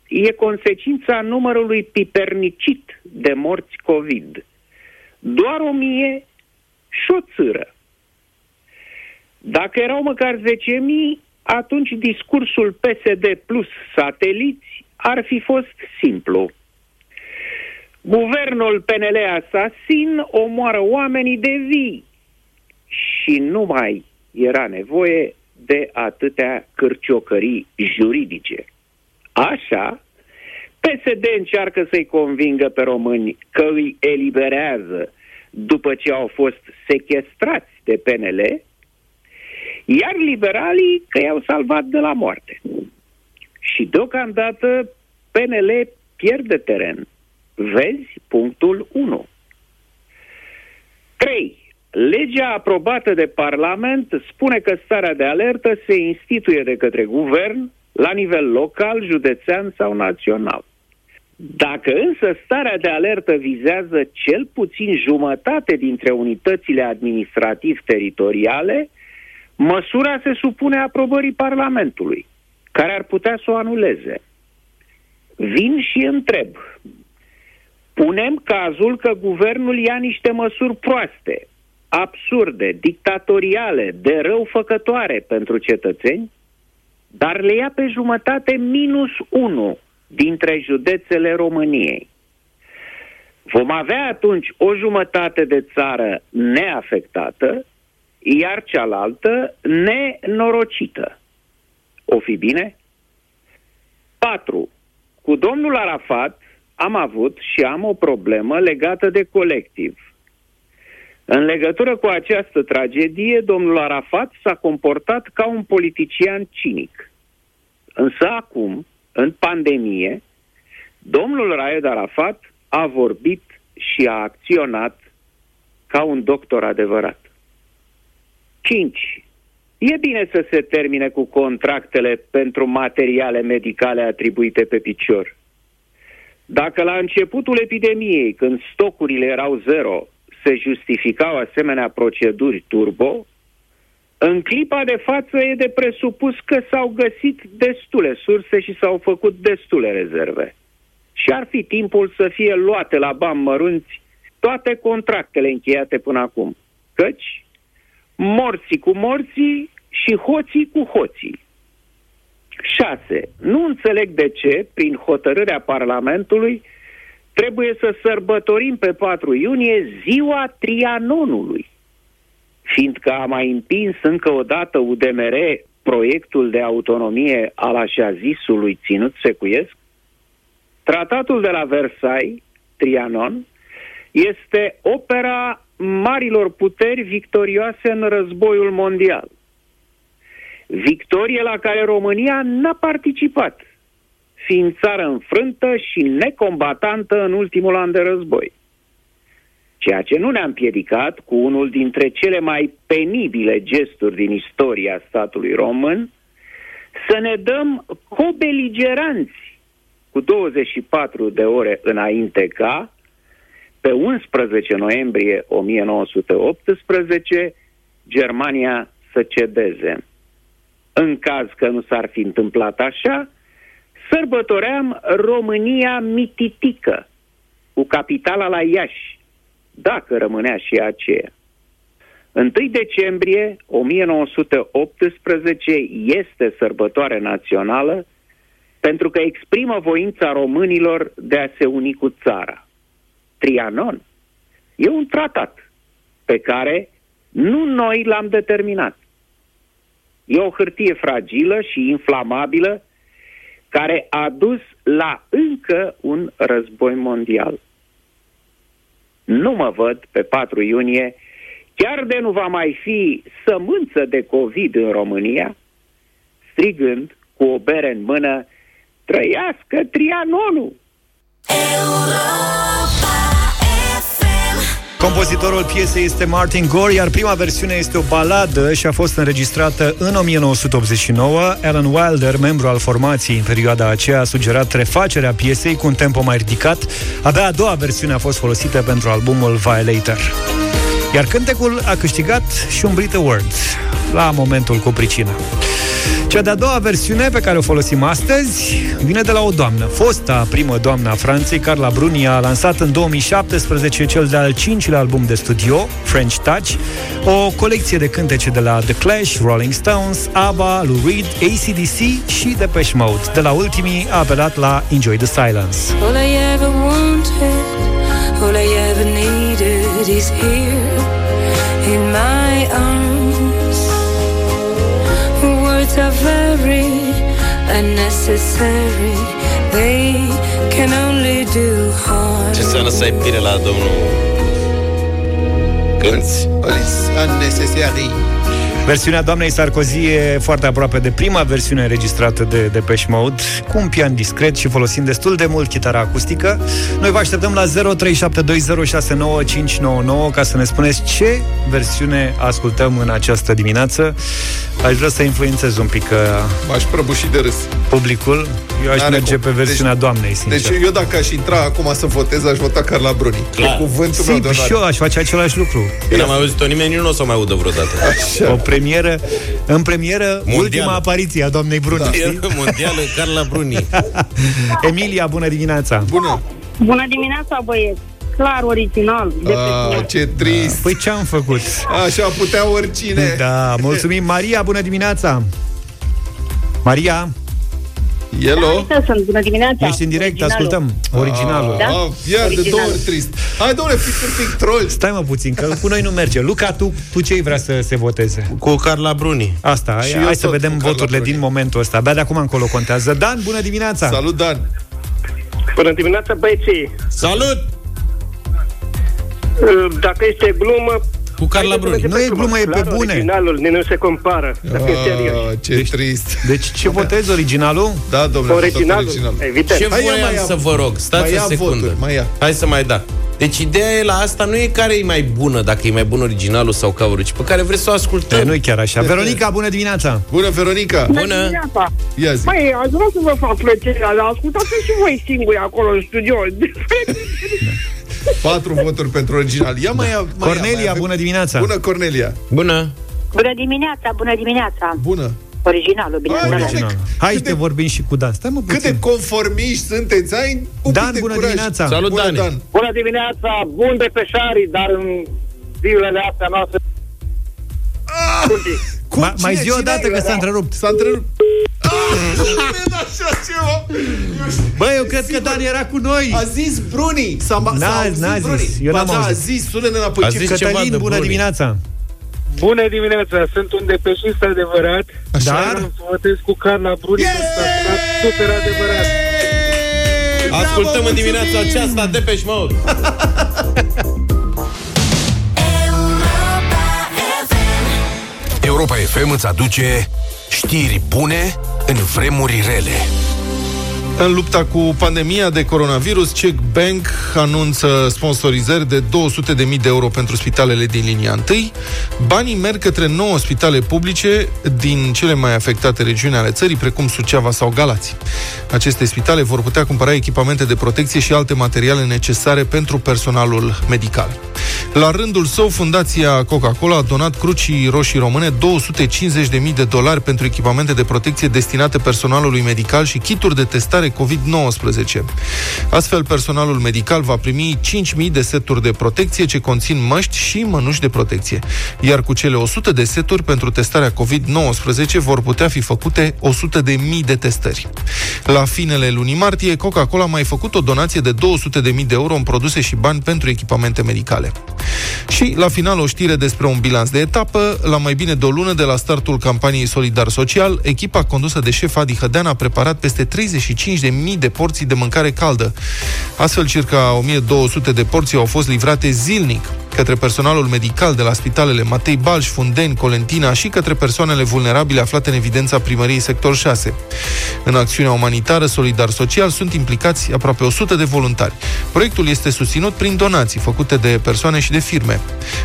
e consecința numărului pipernicit de morți COVID. Doar o mie și o țără. Dacă erau măcar 10.000, atunci discursul PSD plus sateliți ar fi fost simplu. Guvernul PNL asasin omoară oamenii de vii și nu mai era nevoie de atâtea cârciocării juridice. Așa, PSD încearcă să-i convingă pe români că îi eliberează după ce au fost sequestrați de PNL, iar liberalii că i-au salvat de la moarte. Și deocamdată PNL pierde teren. Vezi punctul 1. 3. Legea aprobată de Parlament spune că starea de alertă se instituie de către guvern la nivel local, județean sau național. Dacă însă starea de alertă vizează cel puțin jumătate dintre unitățile administrativ-teritoriale, măsura se supune aprobării Parlamentului, care ar putea să o anuleze. Vin și întreb. Punem cazul că guvernul ia niște măsuri proaste, absurde, dictatoriale, de răufăcătoare pentru cetățeni, dar le ia pe jumătate minus 1 dintre județele României. Vom avea atunci o jumătate de țară neafectată, iar cealaltă nenorocită. O fi bine? 4. Cu domnul Arafat am avut și am o problemă legată de colectiv. În legătură cu această tragedie, domnul Arafat s-a comportat ca un politician cinic. Însă acum, în pandemie, domnul Raed Arafat a vorbit și a acționat ca un doctor adevărat. 5. E bine să se termine cu contractele pentru materiale medicale atribuite pe picior. Dacă la începutul epidemiei, când stocurile erau zero, se justificau asemenea proceduri turbo, în clipa de față e de presupus că s-au găsit destule surse și s-au făcut destule rezerve. Și ar fi timpul să fie luate la bani mărunți toate contractele încheiate până acum. Căci morții cu morții și hoții cu hoții. 6. Nu înțeleg de ce, prin hotărârea Parlamentului, trebuie să sărbătorim pe 4 iunie ziua Trianonului fiindcă a mai împins încă o dată UDMR proiectul de autonomie al așa zisului ținut secuiesc, tratatul de la Versailles, Trianon, este opera marilor puteri victorioase în războiul mondial. Victorie la care România n-a participat, fiind țară înfrântă și necombatantă în ultimul an de război ceea ce nu ne-a împiedicat cu unul dintre cele mai penibile gesturi din istoria statului român, să ne dăm cobeligeranți cu 24 de ore înainte ca, pe 11 noiembrie 1918, Germania să cedeze. În caz că nu s-ar fi întâmplat așa, sărbătoream România mititică, cu capitala la Iași, dacă rămânea și aceea. 1 decembrie 1918 este sărbătoare națională pentru că exprimă voința românilor de a se uni cu țara. Trianon e un tratat pe care nu noi l-am determinat. E o hârtie fragilă și inflamabilă care a dus la încă un război mondial nu mă văd pe 4 iunie, chiar de nu va mai fi sămânță de COVID în România, strigând cu o bere în mână, trăiască Trianonul! Compozitorul piesei este Martin Gore, iar prima versiune este o baladă și a fost înregistrată în 1989. Alan Wilder, membru al formației în perioada aceea, a sugerat refacerea piesei cu un tempo mai ridicat. Abia a doua versiune a fost folosită pentru albumul Violator. Iar cântecul a câștigat și un Brit Award la momentul cu pricină. Cea de-a doua versiune pe care o folosim astăzi vine de la o doamnă. Fosta primă doamnă a Franței, Carla Bruni, a lansat în 2017 cel de-al cincilea album de studio, French Touch, o colecție de cântece de la The Clash, Rolling Stones, ABBA, Lou Reed, ACDC și Depeche Mode. De la ultimii a apelat la Enjoy the Silence. All I ever wanted, all I ever needed is here in my arms. Words are very unnecessary, they can only do harm. Ce înseamnă să ai pire la domnul Cânți Unnecessary. Versiunea doamnei Sarkozy e foarte aproape de prima versiune înregistrată de Depeche Mode, cu un pian discret și folosind destul de mult chitara acustică. Noi vă așteptăm la 0372069599 ca să ne spuneți ce versiune ascultăm în această dimineață. Aș vrea să influențez un pic uh, M-aș prăbuși de râs. publicul. Eu aș N-are merge cum. pe versiunea Deci- doamnei, sincer. Deci eu dacă aș intra acum să votez, aș vota Carla Bruni. Clar. Cu cuvântul meu de Simplu, și eu onoare. aș face același lucru. Eu n-am mai auzit-o nimeni, nu o să o mai audă vreodată. O premieră, în premieră, Mondială. ultima apariție a doamnei Bruni. Da. știi? Mondială Carla Bruni. Emilia, bună dimineața! Bună! Bună dimineața, băieți! Clar, original. De pe Ah, final. ce trist! Păi ce am făcut? Așa putea oricine. Da, mulțumim. Maria, bună dimineața! Maria, Hello? Uite, sunt. Bună dimineața! ești în direct, Originalul. ascultăm. Originalul. Da? Ah, ia, de Original. două ori trist. Hai, domnule, fiți un pic troll. Stai mă puțin, că cu noi nu merge. Luca, tu, tu ce vrea să se voteze? Cu Carla Bruni. Asta, Și hai, eu hai să tot vedem cu Carla voturile Bruni. din momentul ăsta. Abia de acum încolo contează. Dan, bună dimineața! Salut, Dan. Bună dimineața, băieții! Salut! Dacă este glumă... Cu Carla haideți să Bruni. mergem Nu e pe glumă, e pe Clar, bune. Originalul, nu se compară. Dacă e serios. Ah, ce trist. Deci ce votezi, originalul? Da, domnule, am votat Originalul, original. evident. Ce Hai, ia, voiam mai ia- să vă rog? Stați mai o ia secundă. voturi, mai ia. Hai să mai da. Deci ideea e la asta nu e care e mai bună, dacă e mai bun originalul sau cover ci pe care vreți să o ascultăm. E, nu-i chiar așa. Veronica, bună dimineața! Bună, Veronica. Bună! dimineața! Ia zi. Băi, aș vrea să vă fac plăcerea, dar ascultați și voi singuri acolo în studio. Patru voturi pentru original. Ia mai ia. Mai ia, mai Cornelia, avem- bună dimineața! Bună, Cornelia. Bună! Bună dimineața, bună dimineața. Bună. Originalul, bineînțeles. Original. Hai să Câte- te vorbim și cu Dan. Stai mă Cât de puțin. conformiști sunteți? Ai un Dan, pic de bună curaj. dimineața. Salut, Bună, Dani. Dan. Bună dimineața, bun de pe șari, dar în zilele astea noastre... Cum? Ma- mai Cine- zi o cine dată ai? că s-a întrerupt. S-a întrerupt. Bă, eu cred că Dan era cu noi. A zis Bruni. S-a, ma- N-a- s-a auzit n-a Bruni. zis. Eu Ba n-am da, a auzit. zis, sună-ne înapoi. A Ce zis că- ceva Cătălin, de bună Bruni. dimineața! Bună dimineața, sunt un depeșist adevărat. Dar? Vreau să votez cu Carla Bruni, Yeah! yeah! s-a sunat super adevărat. Ascultăm în dimineața aceasta Depeche Mode. Europa FM îți aduce știri bune în vremuri rele. În lupta cu pandemia de coronavirus, Czech Bank anunță sponsorizări de 200.000 de euro pentru spitalele din linia 1. Banii merg către 9 spitale publice din cele mai afectate regiuni ale țării, precum Suceava sau Galați. Aceste spitale vor putea cumpăra echipamente de protecție și alte materiale necesare pentru personalul medical. La rândul său, Fundația Coca-Cola a donat Crucii Roșii Române 250.000 de dolari pentru echipamente de protecție destinate personalului medical și kituri de testare COVID-19. Astfel, personalul medical va primi 5.000 de seturi de protecție ce conțin măști și mănuși de protecție. Iar cu cele 100 de seturi pentru testarea COVID-19 vor putea fi făcute 100.000 de testări. La finele lunii martie, Coca-Cola a mai făcut o donație de 200.000 de euro în produse și bani pentru echipamente medicale. Și, la final, o știre despre un bilanț de etapă. La mai bine de o lună de la startul campaniei Solidar Social, echipa condusă de șef Adi Hădean a preparat peste 35.000 de porții de mâncare caldă. Astfel, circa 1200 de porții au fost livrate zilnic către personalul medical de la spitalele Matei Balș, Fundeni, Colentina și către persoanele vulnerabile aflate în evidența primăriei sector 6. În acțiunea umanitară Solidar Social sunt implicați aproape 100 de voluntari. Proiectul este susținut prin donații făcute de persoane și de firme.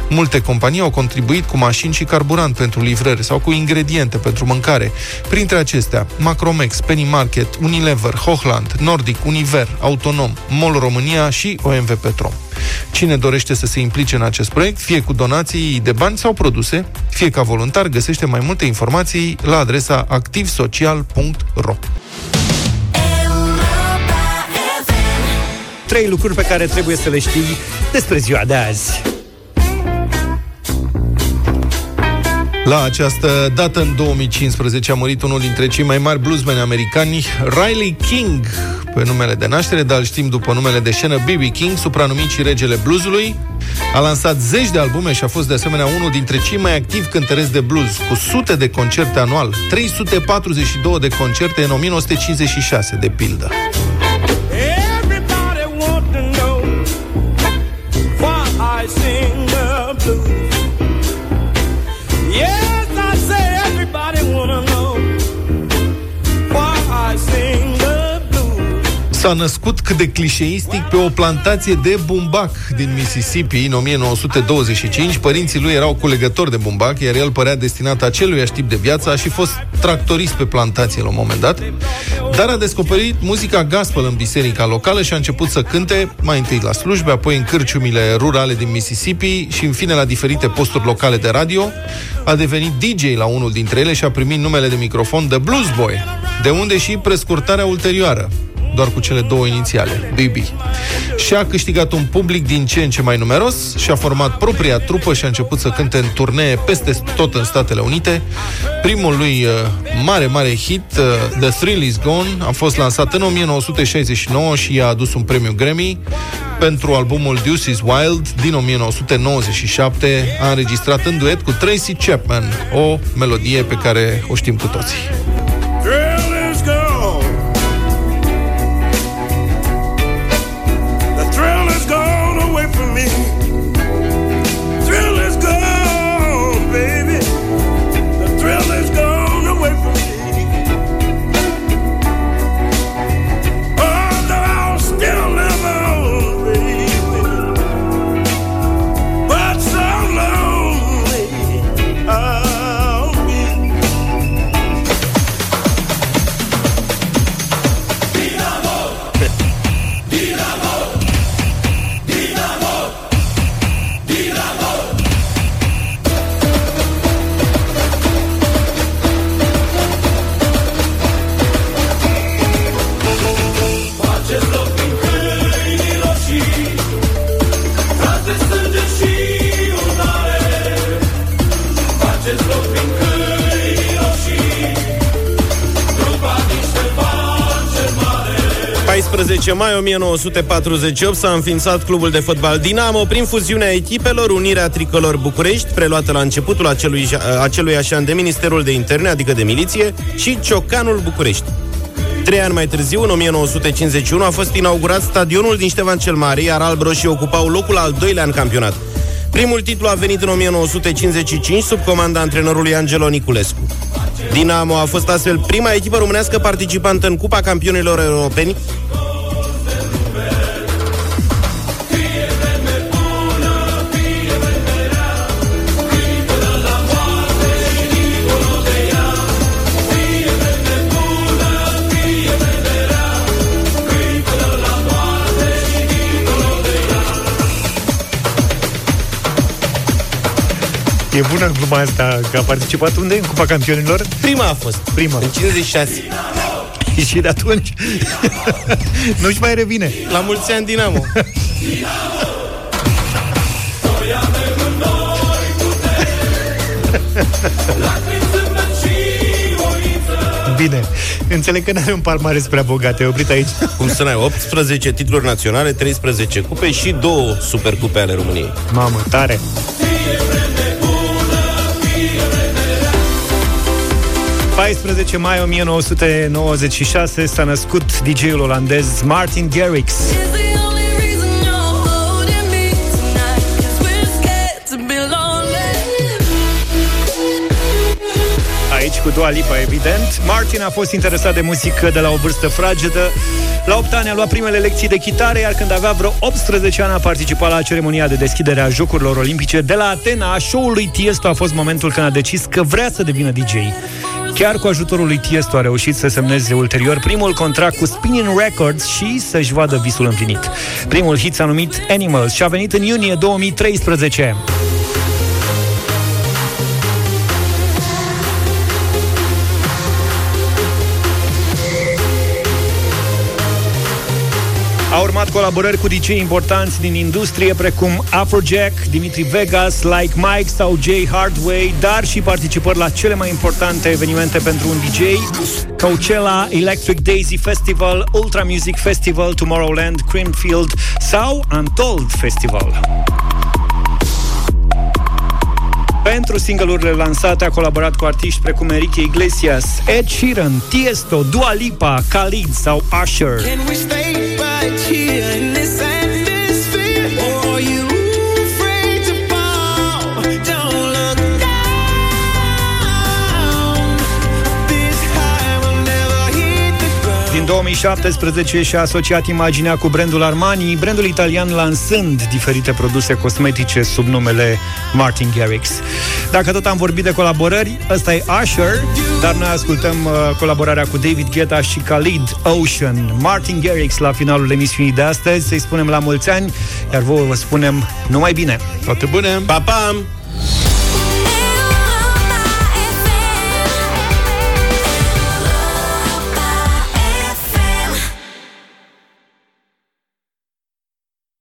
Multe companii au contribuit cu mașini și carburant pentru livrări sau cu ingrediente pentru mâncare. Printre acestea, Macromex, Penny Market, Unilever, Hochland, Nordic, Univer, Autonom, MOL România și OMV Petrom. Cine dorește să se implice în acest proiect, fie cu donații de bani sau produse, fie ca voluntar, găsește mai multe informații la adresa activsocial.ro. Trei lucruri pe care trebuie să le știi despre ziua de azi. La această dată, în 2015, a murit unul dintre cei mai mari bluesmeni americani, Riley King, pe numele de naștere, dar îl știm după numele de scenă B.B. King, supranumit și regele bluesului. A lansat zeci de albume și a fost de asemenea unul dintre cei mai activi cântăreți de blues, cu sute de concerte anual, 342 de concerte în 1956, de pildă. S-a născut cât de clișeistic pe o plantație de bumbac din Mississippi în 1925. Părinții lui erau culegători de bumbac, iar el părea destinat acelui tip de viață. A și fost tractorist pe plantație la un moment dat. Dar a descoperit muzica gospel în biserica locală și a început să cânte mai întâi la slujbe, apoi în cârciumile rurale din Mississippi și în fine la diferite posturi locale de radio. A devenit DJ la unul dintre ele și a primit numele de microfon de Blues Boy, de unde și prescurtarea ulterioară doar cu cele două inițiale, BB. Și a câștigat un public din ce în ce mai numeros și a format propria trupă și a început să cânte în turnee peste tot în Statele Unite. Primul lui uh, mare, mare hit, uh, The Thrill Is Gone, a fost lansat în 1969 și i-a adus un premiu Grammy. Pentru albumul Deuce is Wild din 1997 a înregistrat în duet cu Tracy Chapman o melodie pe care o știm cu toții. Mai 1948 s-a înființat clubul de fotbal Dinamo prin fuziunea echipelor Unirea Tricolor București, preluată la începutul acelui, acelui așa de Ministerul de Interne, adică de miliție, și Ciocanul București. Trei ani mai târziu, în 1951, a fost inaugurat stadionul din Ștefan cel Mare, iar albroșii ocupau locul al doilea în campionat. Primul titlu a venit în 1955 sub comanda antrenorului Angelo Niculescu. Dinamo a fost astfel prima echipă românească participantă în Cupa Campionilor Europeni E bună gluma asta că a participat unde? În Cupa Campionilor? Prima a fost. Prima. În 56. și de atunci nu-și mai revine. La mulți ani Dinamo. Bine, înțeleg că n-are un palmares prea bogat, e oprit aici. Cum să n-ai 18 titluri naționale, 13 cupe și două supercupe ale României. Mamă, tare! ...14 mai 1996 s-a născut DJ-ul olandez Martin Garrix. Aici cu Dua Lipa, evident. Martin a fost interesat de muzică de la o vârstă fragedă. La 8 ani a luat primele lecții de chitară, iar când avea vreo 18 ani a participat la ceremonia de deschidere a Jocurilor Olimpice de la Atena. Show-ul lui Tiesto a fost momentul când a decis că vrea să devină DJ. Chiar cu ajutorul lui Tiesto a reușit să semneze ulterior primul contract cu Spinning Records și să-și vadă visul împlinit. Primul hit s-a numit Animals și a venit în iunie 2013. Confirmat colaborări cu DJ importanți din industrie precum Afrojack, Dimitri Vegas, Like Mike sau Jay Hardway, dar și participări la cele mai importante evenimente pentru un DJ, Coachella, Electric Daisy Festival, Ultra Music Festival, Tomorrowland, Creamfield sau Untold Festival. Pentru single-urile lansate a colaborat cu artiști precum Enrique Iglesias, Ed Sheeran, Tiesto, Dua Lipa, Khalid sau Usher. Can we stay right here 2017 și-a asociat imaginea cu brandul Armani, brandul italian lansând diferite produse cosmetice sub numele Martin Garrix. Dacă tot am vorbit de colaborări, ăsta e Usher, dar noi ascultăm uh, colaborarea cu David Guetta și Khalid Ocean. Martin Garrix la finalul emisiunii de astăzi, să-i spunem la mulți ani, iar vouă vă spunem numai bine. Toate bune! Pa, pa!